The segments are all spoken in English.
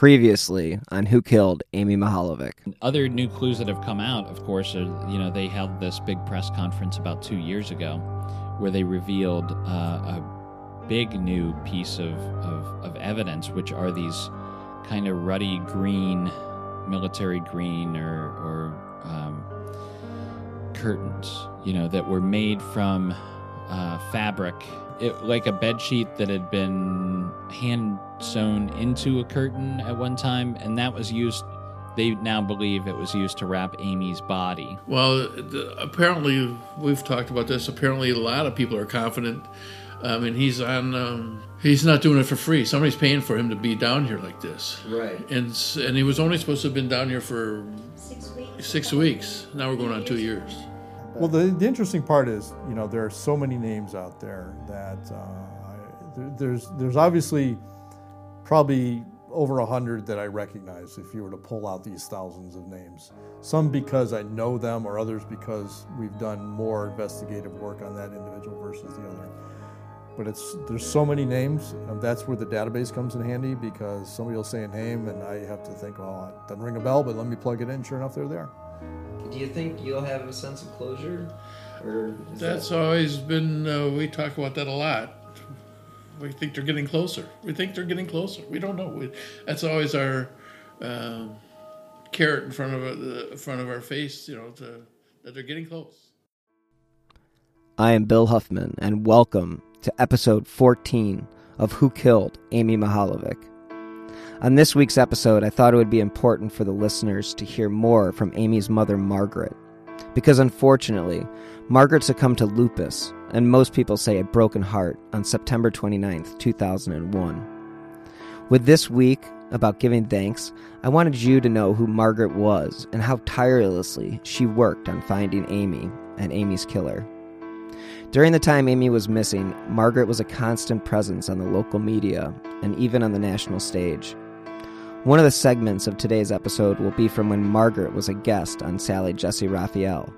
Previously on Who Killed Amy Mihaljevic. Other new clues that have come out, of course, are you know they held this big press conference about two years ago, where they revealed uh, a big new piece of, of, of evidence, which are these kind of ruddy green, military green or or um, curtains, you know, that were made from uh, fabric, it, like a bed sheet that had been hand sewn into a curtain at one time, and that was used. They now believe it was used to wrap Amy's body. Well, the, apparently, we've talked about this. Apparently, a lot of people are confident. I mean, he's on. Um, he's not doing it for free. Somebody's paying for him to be down here like this. Right. And and he was only supposed to have been down here for six weeks. Six weeks. Now we're going on two years. Well, the, the interesting part is, you know, there are so many names out there that uh, I- there, there's there's obviously probably over a hundred that I recognize if you were to pull out these thousands of names. Some because I know them, or others because we've done more investigative work on that individual versus the other. But it's there's so many names, and that's where the database comes in handy because somebody will say a name, and I have to think, well, it doesn't ring a bell, but let me plug it in. Sure enough, they're there. Do you think you'll have a sense of closure? Or That's always been. Uh, we talk about that a lot. We think they're getting closer. We think they're getting closer. We don't know. We, that's always our um, carrot in front of uh, front of our face. You know, to, that they're getting close. I am Bill Huffman, and welcome to episode 14 of Who Killed Amy Mihaljevic. On this week's episode, I thought it would be important for the listeners to hear more from Amy's mother, Margaret, because unfortunately, Margaret succumbed to lupus, and most people say a broken heart, on September 29th, 2001. With this week about giving thanks, I wanted you to know who Margaret was and how tirelessly she worked on finding Amy and Amy's killer. During the time Amy was missing, Margaret was a constant presence on the local media and even on the national stage. One of the segments of today's episode will be from when Margaret was a guest on Sally Jessy Raphael,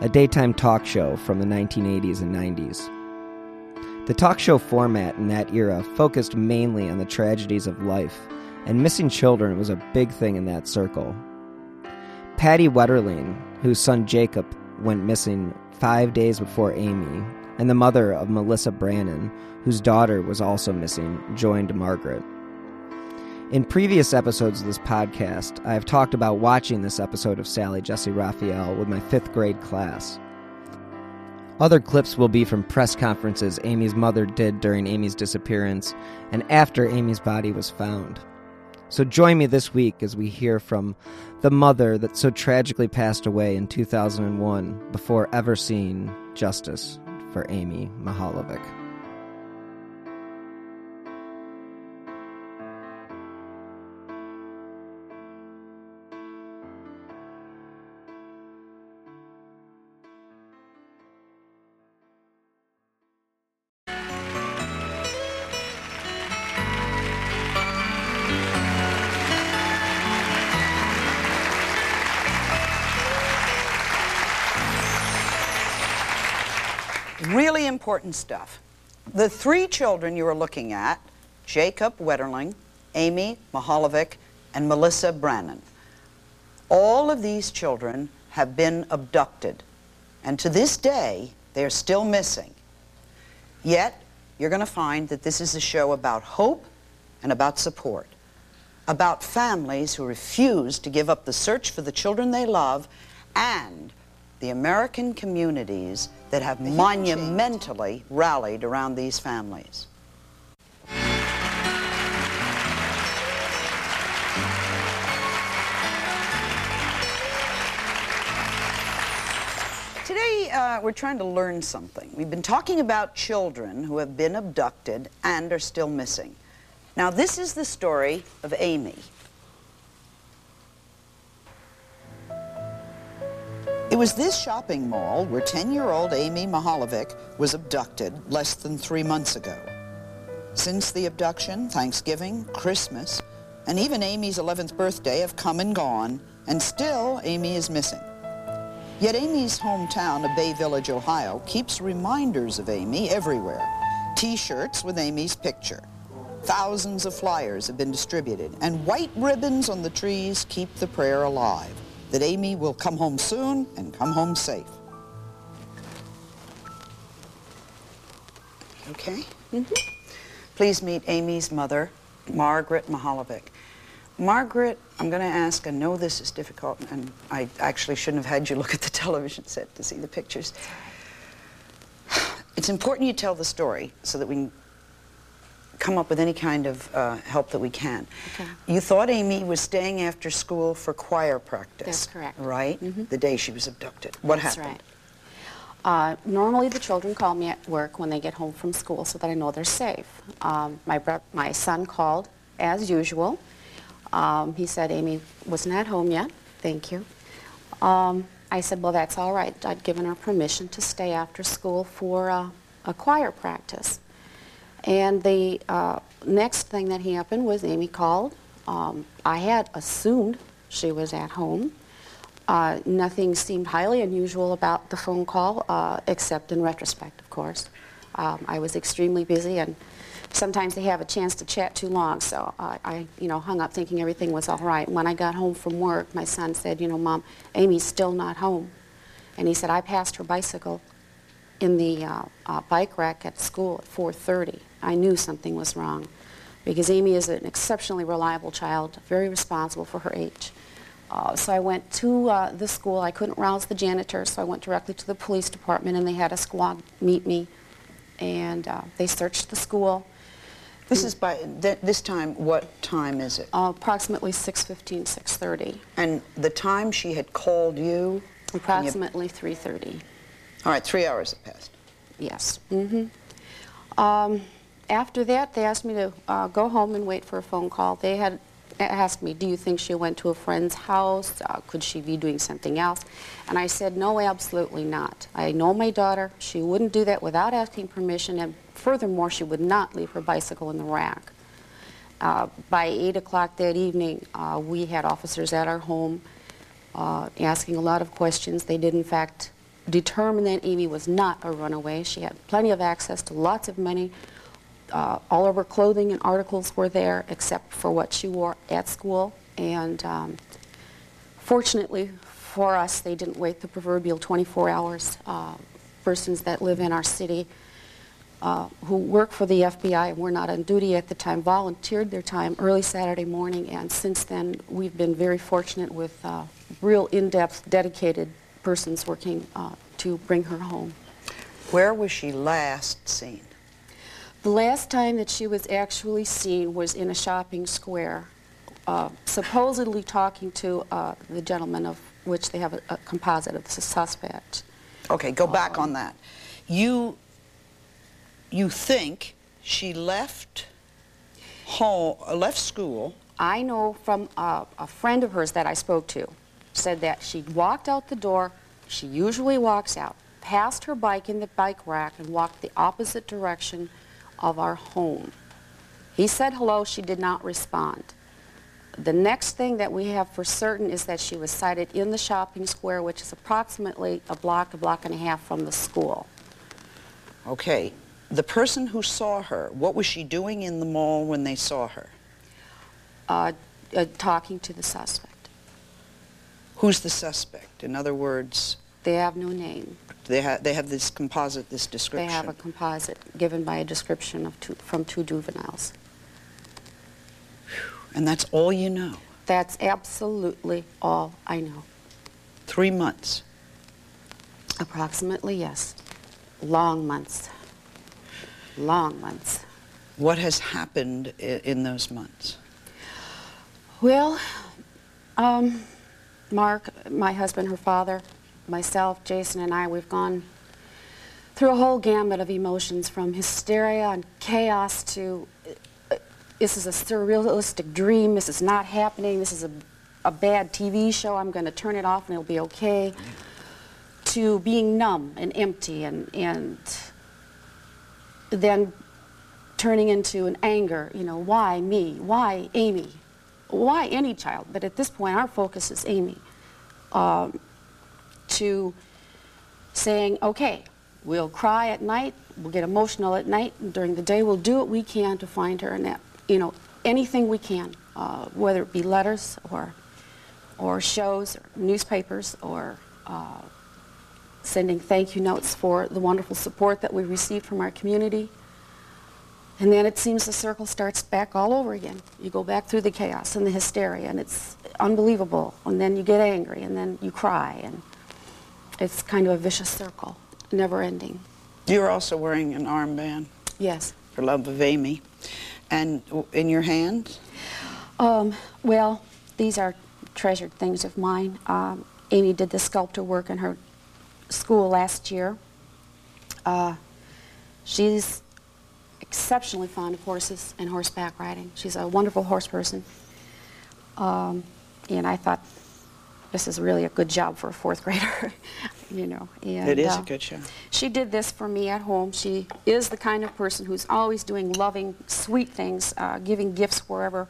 a daytime talk show from the 1980s and 90s. The talk show format in that era focused mainly on the tragedies of life, and missing children was a big thing in that circle. Patty Wetterling, whose son Jacob went missing five days before Amy, and the mother of Melissa Brannon, whose daughter was also missing, joined Margaret. In previous episodes of this podcast, I have talked about watching this episode of Sally Jessy Raphael with my fifth grade class. Other clips will be from press conferences Amy's mother did during Amy's disappearance and after Amy's body was found. So join me this week as we hear from the mother that so tragically passed away in 2001 before ever seeing justice for Amy Mihaljevic. Important stuff. The three children you are looking at Jacob Wetterling, Amy Mihaljevic, and Melissa Brannon. All of these children have been abducted, and to this day, they are still missing. Yet, you're going to find that this is a show about hope and about support. about families who refuse to give up the search for the children they love and the American communities that have monumentally rallied around these families. Today, uh, we're trying to learn something. We've been talking about children who have been abducted and are still missing. Now, this is the story of Amy. Was this shopping mall where 10-year-old Amy Mihaljevic was abducted less than three months ago. Since the abduction, Thanksgiving, Christmas, and even Amy's 11th birthday have come and gone, and still Amy is missing. Yet Amy's hometown of Bay Village, Ohio, keeps reminders of Amy everywhere. T-shirts with Amy's picture. Thousands of flyers have been distributed, and white ribbons on the trees keep the prayer alive that Amy will come home soon and come home safe. Okay? Mm-hmm. Please meet Amy's mother, Margaret Mihaljevic. Margaret, I'm going to ask, I know this is difficult, and I actually shouldn't have had you look at the television set to see the pictures. It's important you tell the story so that we can come up with any kind of uh, help that we can. Okay. You thought Amy was staying after school for choir practice. That's correct. Right? Mhm. The day she was abducted. What That's happened? right. Uh, normally, the children call me at work when they get home from school so that I know they're safe. Um, my, my son called as usual. Um, he said Amy wasn't at home yet. Thank you. Um, I said, well, that's all right. I'd given her permission to stay after school for uh, a choir practice. And the uh, next thing that happened was Amy called. Um, I had assumed she was at home. Uh, nothing seemed highly unusual about the phone call, uh, except in retrospect, of course. Um, I was extremely busy, and sometimes they have a chance to chat too long, so I, I, you know, hung up thinking everything was all right. When I got home from work, my son said, you know, Mom, Amy's still not home. And he said, I passed her bicycle in the uh, uh, bike rack at school at 4.30. I knew something was wrong because Amy is an exceptionally reliable child, very responsible for her age. Uh, so I went to uh, the school. I couldn't rouse the janitor, so I went directly to the police department, and they had a squad meet me, and uh, they searched the school. This is by, th- this time, what time is it? Uh, approximately 6.15, 6.30. And the time she had called you? Approximately 3.30. All right, three hours have passed. Yes. hmm Um, after that, they asked me to uh, go home and wait for a phone call. They had asked me, do you think she went to a friend's house? Uh, could she be doing something else? And I said, no, absolutely not. I know my daughter. She wouldn't do that without asking permission, and furthermore, she would not leave her bicycle in the rack. Uh, by 8 o'clock that evening, uh, we had officers at our home uh, asking a lot of questions. They did, in fact, determine that Amy was not a runaway. She had plenty of access to lots of money. Uh, all of her clothing and articles were there except for what she wore at school. And um, fortunately for us, they didn't wait the proverbial 24 hours. Uh, persons that live in our city uh, who work for the FBI and were not on duty at the time volunteered their time early Saturday morning. And since then, we've been very fortunate with uh, real in-depth, dedicated persons working uh, to bring her home. Where was she last seen? The last time that she was actually seen was in a shopping square, uh, supposedly talking to uh, the gentleman of which they have a, a composite of the suspect. Okay, go back on that. You, you think she left home, left school. I know from uh, a friend of hers that I spoke to, said that she walked out the door, she usually walks out, passed her bike in the bike rack and walked the opposite direction of our home. He said hello, she did not respond. The next thing that we have for certain is that she was sighted in the shopping square, which is approximately a block, a block and a half from the school. Okay, the person who saw her, what was she doing in the mall when they saw her? Uh, uh, talking to the suspect. Who's the suspect? In other words, They have no name. they, ha- they have this composite, this description. They have a composite given by a description of two, from two juveniles. And that's all you know? That's absolutely all I know. Three months? Approximately, yes. Long months. Long months. What has happened in those months? Well, um, Mark, my husband, her father, myself, Jason, and I, we've gone through a whole gamut of emotions from hysteria and chaos to uh, this is a surrealistic dream, this is not happening, this is a, a bad TV show, I'm going to turn it off and it'll be okay, to being numb and empty and, and then turning into an anger, you know, why me? Why Amy? Why any child? But at this point, our focus is Amy. Um, to saying, okay, we'll cry at night, we'll get emotional at night, and during the day we'll do what we can to find her, and that, you know, anything we can, uh, whether it be letters or, or shows, or newspapers, or uh, sending thank you notes for the wonderful support that we received from our community. And then it seems the circle starts back all over again. You go back through the chaos and the hysteria, and it's unbelievable. And then you get angry, and then you cry, and it's kind of a vicious circle, never ending. You're also wearing an armband Yes. for love of Amy. And in your hand? Um, well, these are treasured things of mine. Um, Amy did the sculptor work in her school last year. Uh, she's exceptionally fond of horses and horseback riding. She's a wonderful horse person. Um, and I thought this is really a good job for a fourth grader, you know. And, it is uh, a good job. She did this for me at home. She is the kind of person who's always doing loving, sweet things, uh, giving gifts wherever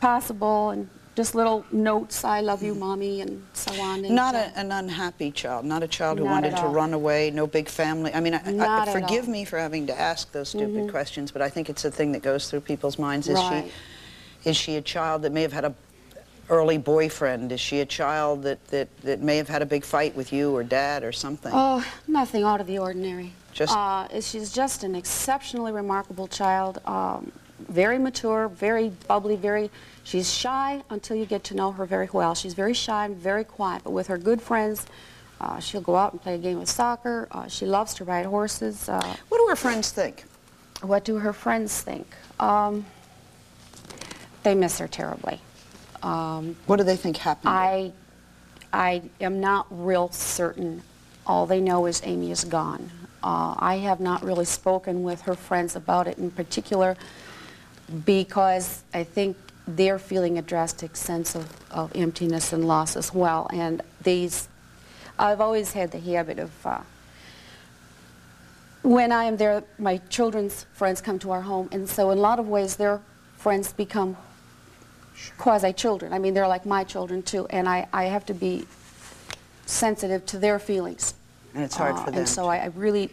possible, and just little notes, I love you, mommy, and so on. And, Not uh, a, an unhappy child, not a child who Not wanted to all. run away, no big family. I mean, I, I, forgive. Me for having to ask those stupid questions, but I think it's a thing that goes through people's minds. Is Right. she is she a child that may have had a early boyfriend? Is she a child that, that, that may have had a big fight with you or dad or something? Oh, nothing out of the ordinary. Just- uh, she's just an exceptionally remarkable child. Um, very mature, very bubbly, very. She's shy until you get to know her very well. She's very shy and very quiet, but with her good friends, uh, she'll go out and play a game of soccer. Uh, she loves to ride horses. Uh, What do her friends think? what do her friends think? Um, they miss her terribly. Um, What do they think happened? I, I am not real certain. All they know is Amy is gone. Uh, I have not really spoken with her friends about it in particular because I think they're feeling a drastic sense of, of emptiness and loss as well. And these, I've always had the habit of, uh, when I am there, my children's friends come to our home, and so in a lot of ways, their friends become quasi-children. I mean, they're like my children too, and I, I have to be sensitive to their feelings. And it's hard Uh, for them. And so I, I really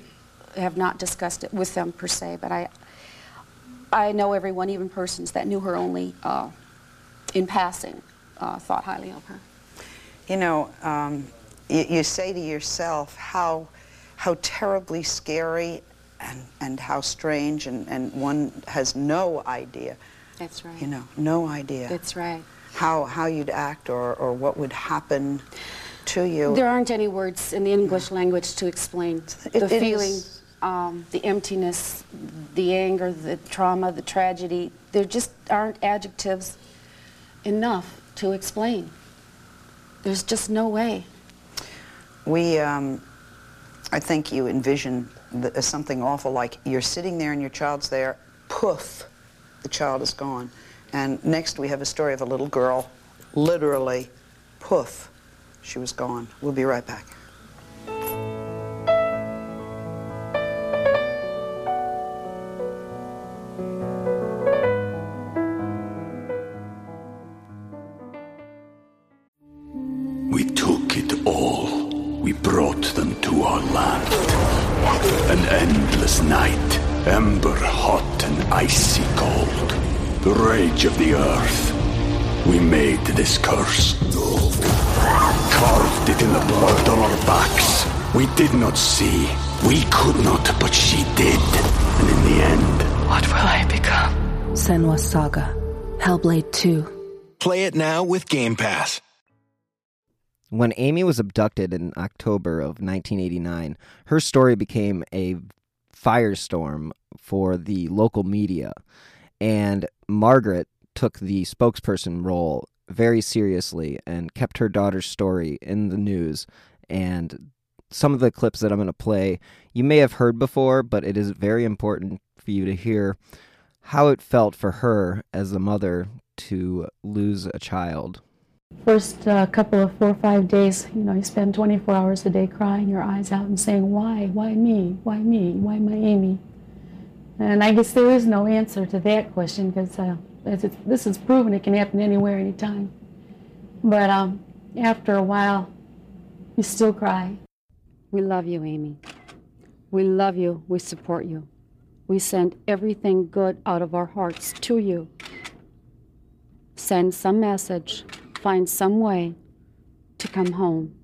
have not discussed it with them per se, but I, I know everyone, even persons that knew her only uh, in passing, uh, thought highly of her. You know, um, you, you say to yourself how, how terribly scary and, and how strange, and, and one has no idea, That's right. you know, no idea That's right. how, how you'd act or, or what would happen to you. There aren't any words in the English language to explain It- the it feeling, is- um, the emptiness, the anger, the trauma, the tragedy. There just aren't adjectives enough to explain. There's just no way. We, um, I think you envision the, something awful like you're sitting there and your child's there, poof, the child is gone. And next we have a story of a little girl, literally, poof, she was gone. We'll be right back. Rage of the earth. We made this curse. Carved it in the blood on our backs. We did not see. We could not, but she did. And in the end, What will I become? Senua's Saga. Hellblade 2. Play it now with Game Pass. When Amy was abducted in October of 1989, her story became a firestorm for the local media. And Margaret took the spokesperson role very seriously and kept her daughter's story in the news. And some of the clips that I'm going to play, you may have heard before, but it is very important for you to hear how it felt for her as a mother to lose a child. First uh, couple of four or five days, you know, you spend 24 hours a day crying your eyes out and saying, Why? Why me? Why me? Why my Amy? And I guess there is no answer to that question because uh, this is proven it can happen anywhere, anytime. But um, after a while, you still cry. We love you, Amy. We love you. We support you. We send everything good out of our hearts to you. Send some message, find some way to come home.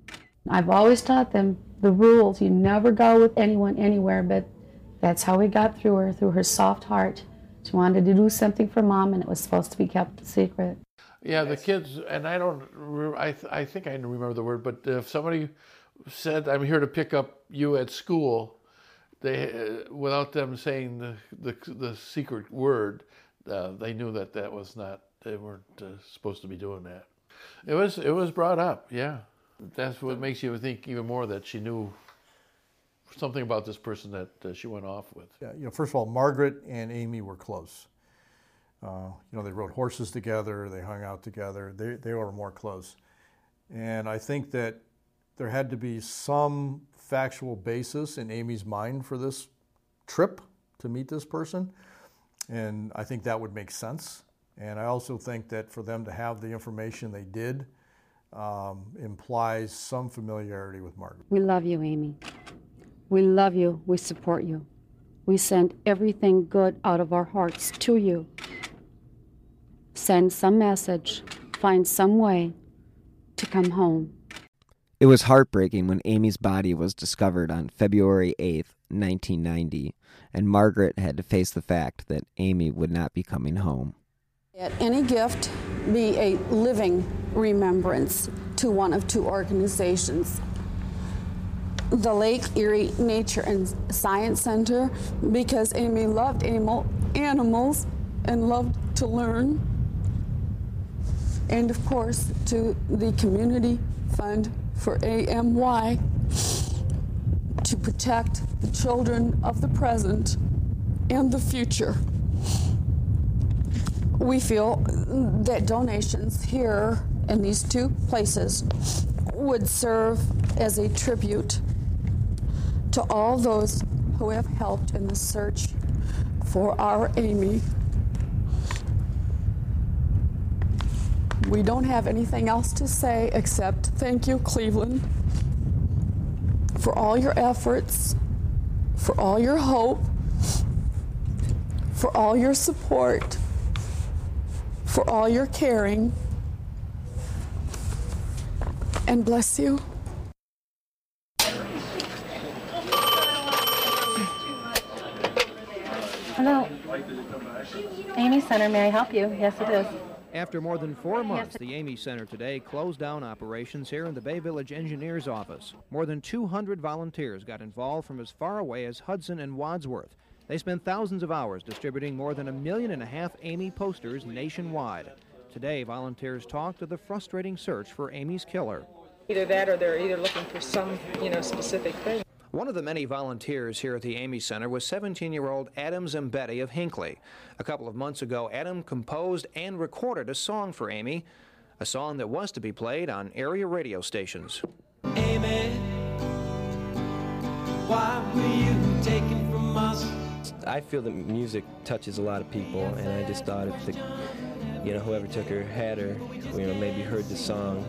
I've always taught them the rules. You never go with anyone anywhere, but that's how we got through her, through her soft heart. She wanted to do something for mom, and it was supposed to be kept a secret. Yeah, the kids, and I don't, I, I think I remember the word, but if somebody said, I'm here to pick up you at school, they, uh, without them saying the, the, the secret word, uh, they knew that that was not, they weren't uh, supposed to be doing that. It was, it was brought up, yeah. That's what makes you think even more that she knew something about this person that uh, she went off with. Yeah, you know, first of all, Margaret and Amy were close. Uh, you know, they rode horses together, they hung out together, they, they were more close. And I think that there had to be some factual basis in Amy's mind for this trip to meet this person. And I think that would make sense. And I also think that for them to have the information they did um, implies some familiarity with Margaret. We love you, Amy. We love you. We support you. We send everything good out of our hearts to you. Send some message, find some way to come home. It was heartbreaking when Amy's body was discovered on February 8th, 1990, and Margaret had to face the fact that Amy would not be coming home. Let any gift be a living remembrance to one of two organizations the Lake Erie Nature and Science Center because Amy loved animal, animals and loved to learn. And of course, to the Community Fund for AMY to protect the children of the present and the future. We feel that donations here in these two places would serve as a tribute to all those who have helped in the search for our Amy. We don't have anything else to say except thank you, Cleveland, for all your efforts, for all your hope, for all your support, for all your caring, and bless you. Hello. Amy Center, may I help you? Yes, it is. After more than four months, the Amy Center today closed down operations here in the Bay Village Engineers Office. More than 200 volunteers got involved from as far away as Hudson and Wadsworth. They spent thousands of hours distributing more than a million and a half Amy posters nationwide. Today, volunteers talked of the frustrating search for Amy's killer. Either that or they're either looking for some, you know, specific thing. One of the many volunteers here at the Amy Center was 17 year old Adam Zimbetti of Hinckley. A couple of months ago, Adam composed and recorded a song for Amy, a song that was to be played on area radio stations. Amy, why were you taken from us? I feel that music touches a lot of people, and I just thought if the, you know, whoever took her had her, you know, maybe heard the song,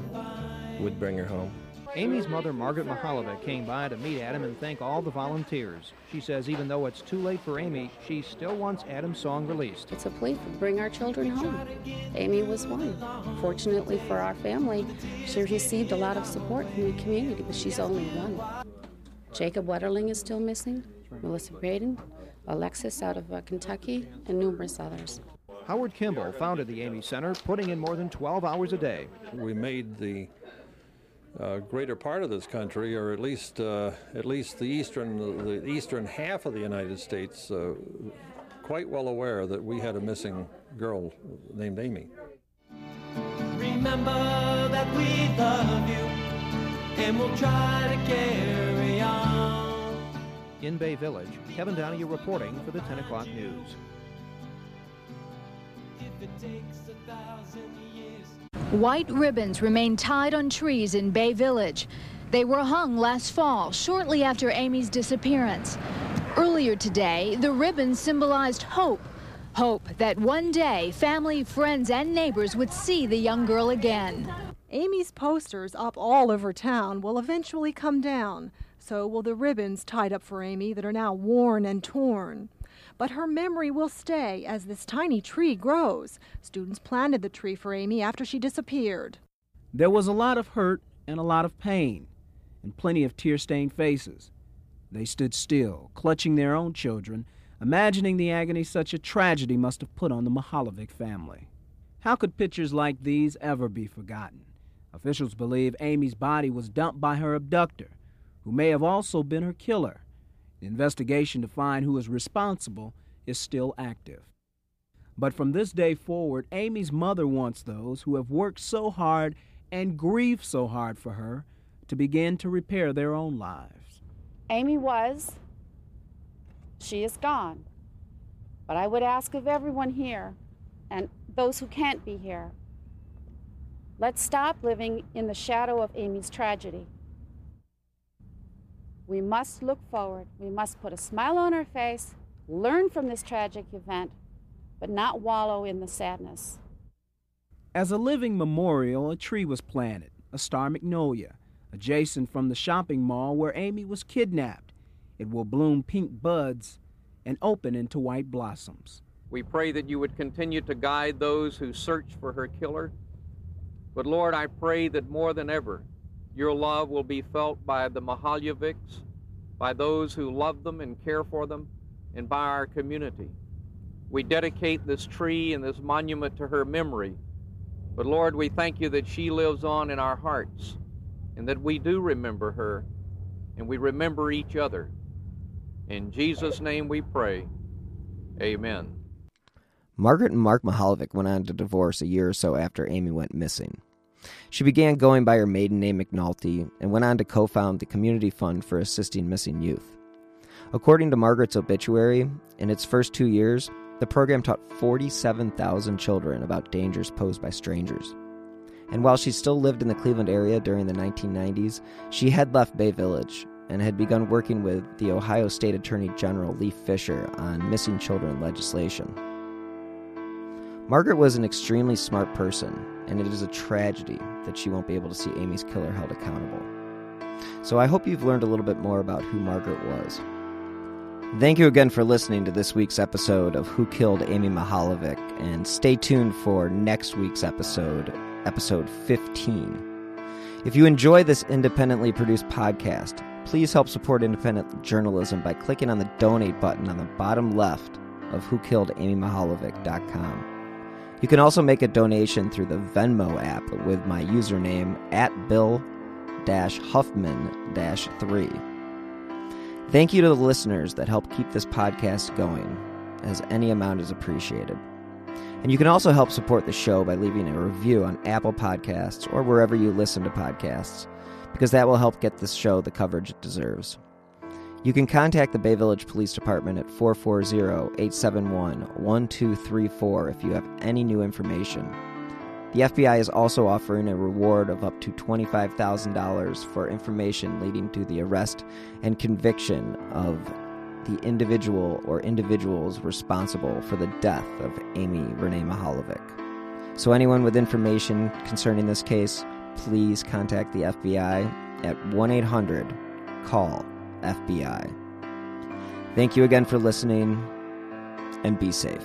would bring her home. Amy's mother, Margaret Mahalovic, came by to meet Adam and thank all the volunteers. She says even though it's too late for Amy, she still wants Adam's song released. It's a plea for bring our children home. Amy was one. Fortunately for our family, she received a lot of support from the community, but she's only one. Jacob Wetterling is still missing, Melissa Braden, Alexis out of uh, Kentucky, and numerous others. Howard Kimball founded the Amy Center, putting in more than 12 hours a day. We made the uh, greater part of this country, or at least uh, at least the eastern the eastern half of the United States, uh, quite well aware that we had a missing girl named Amy. Remember that we love you, and we'll try to carry on. In Bay Village, Kevin Donahue reporting for the 10 o'clock news. White ribbons remain tied on trees in Bay Village. They were hung last fall, shortly after Amy's disappearance. Earlier today, the ribbons symbolized hope. Hope that one day family, friends, and neighbors would see the young girl again. Amy's posters up all over town will eventually come down. So will the ribbons tied up for Amy that are now worn and torn but her memory will stay as this tiny tree grows. Students planted the tree for Amy after she disappeared. There was a lot of hurt and a lot of pain, and plenty of tear stained faces. They stood still, clutching their own children, imagining the agony such a tragedy must have put on the Mihaljevic family. How could pictures like these ever be forgotten? Officials believe Amy's body was dumped by her abductor, who may have also been her killer. The investigation to find who is responsible is still active. But from this day forward, Amy's mother wants those who have worked so hard and grieved so hard for her to begin to repair their own lives. Amy was, she is gone. But I would ask of everyone here and those who can't be here let's stop living in the shadow of Amy's tragedy. We must look forward. We must put a smile on our face, learn from this tragic event, but not wallow in the sadness. As a living memorial, a tree was planted, a star magnolia, adjacent from the shopping mall where Amy was kidnapped. It will bloom pink buds and open into white blossoms. We pray that you would continue to guide those who search for her killer. But Lord, I pray that more than ever, your love will be felt by the Mihaljevics, by those who love them and care for them, and by our community. We dedicate this tree and this monument to her memory. But Lord, we thank you that she lives on in our hearts and that we do remember her and we remember each other. In Jesus' name we pray. Amen. Margaret and Mark Mihaljevic went on to divorce a year or so after Amy went missing. She began going by her maiden name McNulty and went on to co found the Community Fund for Assisting Missing Youth. According to Margaret's obituary, in its first two years, the program taught 47,000 children about dangers posed by strangers. And while she still lived in the Cleveland area during the 1990s, she had left Bay Village and had begun working with the Ohio State Attorney General Lee Fisher on missing children legislation. Margaret was an extremely smart person, and it is a tragedy that she won't be able to see Amy's killer held accountable. So I hope you've learned a little bit more about who Margaret was. Thank you again for listening to this week's episode of Who Killed Amy Mihaljevic, and stay tuned for next week's episode, episode 15. If you enjoy this independently produced podcast, please help support independent journalism by clicking on the donate button on the bottom left of whokilledamymihaljevic.com. You can also make a donation through the Venmo app with my username at Bill Huffman 3. Thank you to the listeners that help keep this podcast going, as any amount is appreciated. And you can also help support the show by leaving a review on Apple Podcasts or wherever you listen to podcasts, because that will help get this show the coverage it deserves. You can contact the Bay Village Police Department at 440 871 1234 if you have any new information. The FBI is also offering a reward of up to $25,000 for information leading to the arrest and conviction of the individual or individuals responsible for the death of Amy Renee Mihaljevic. So, anyone with information concerning this case, please contact the FBI at 1 800 CALL FBI. Thank you again for listening, and be safe.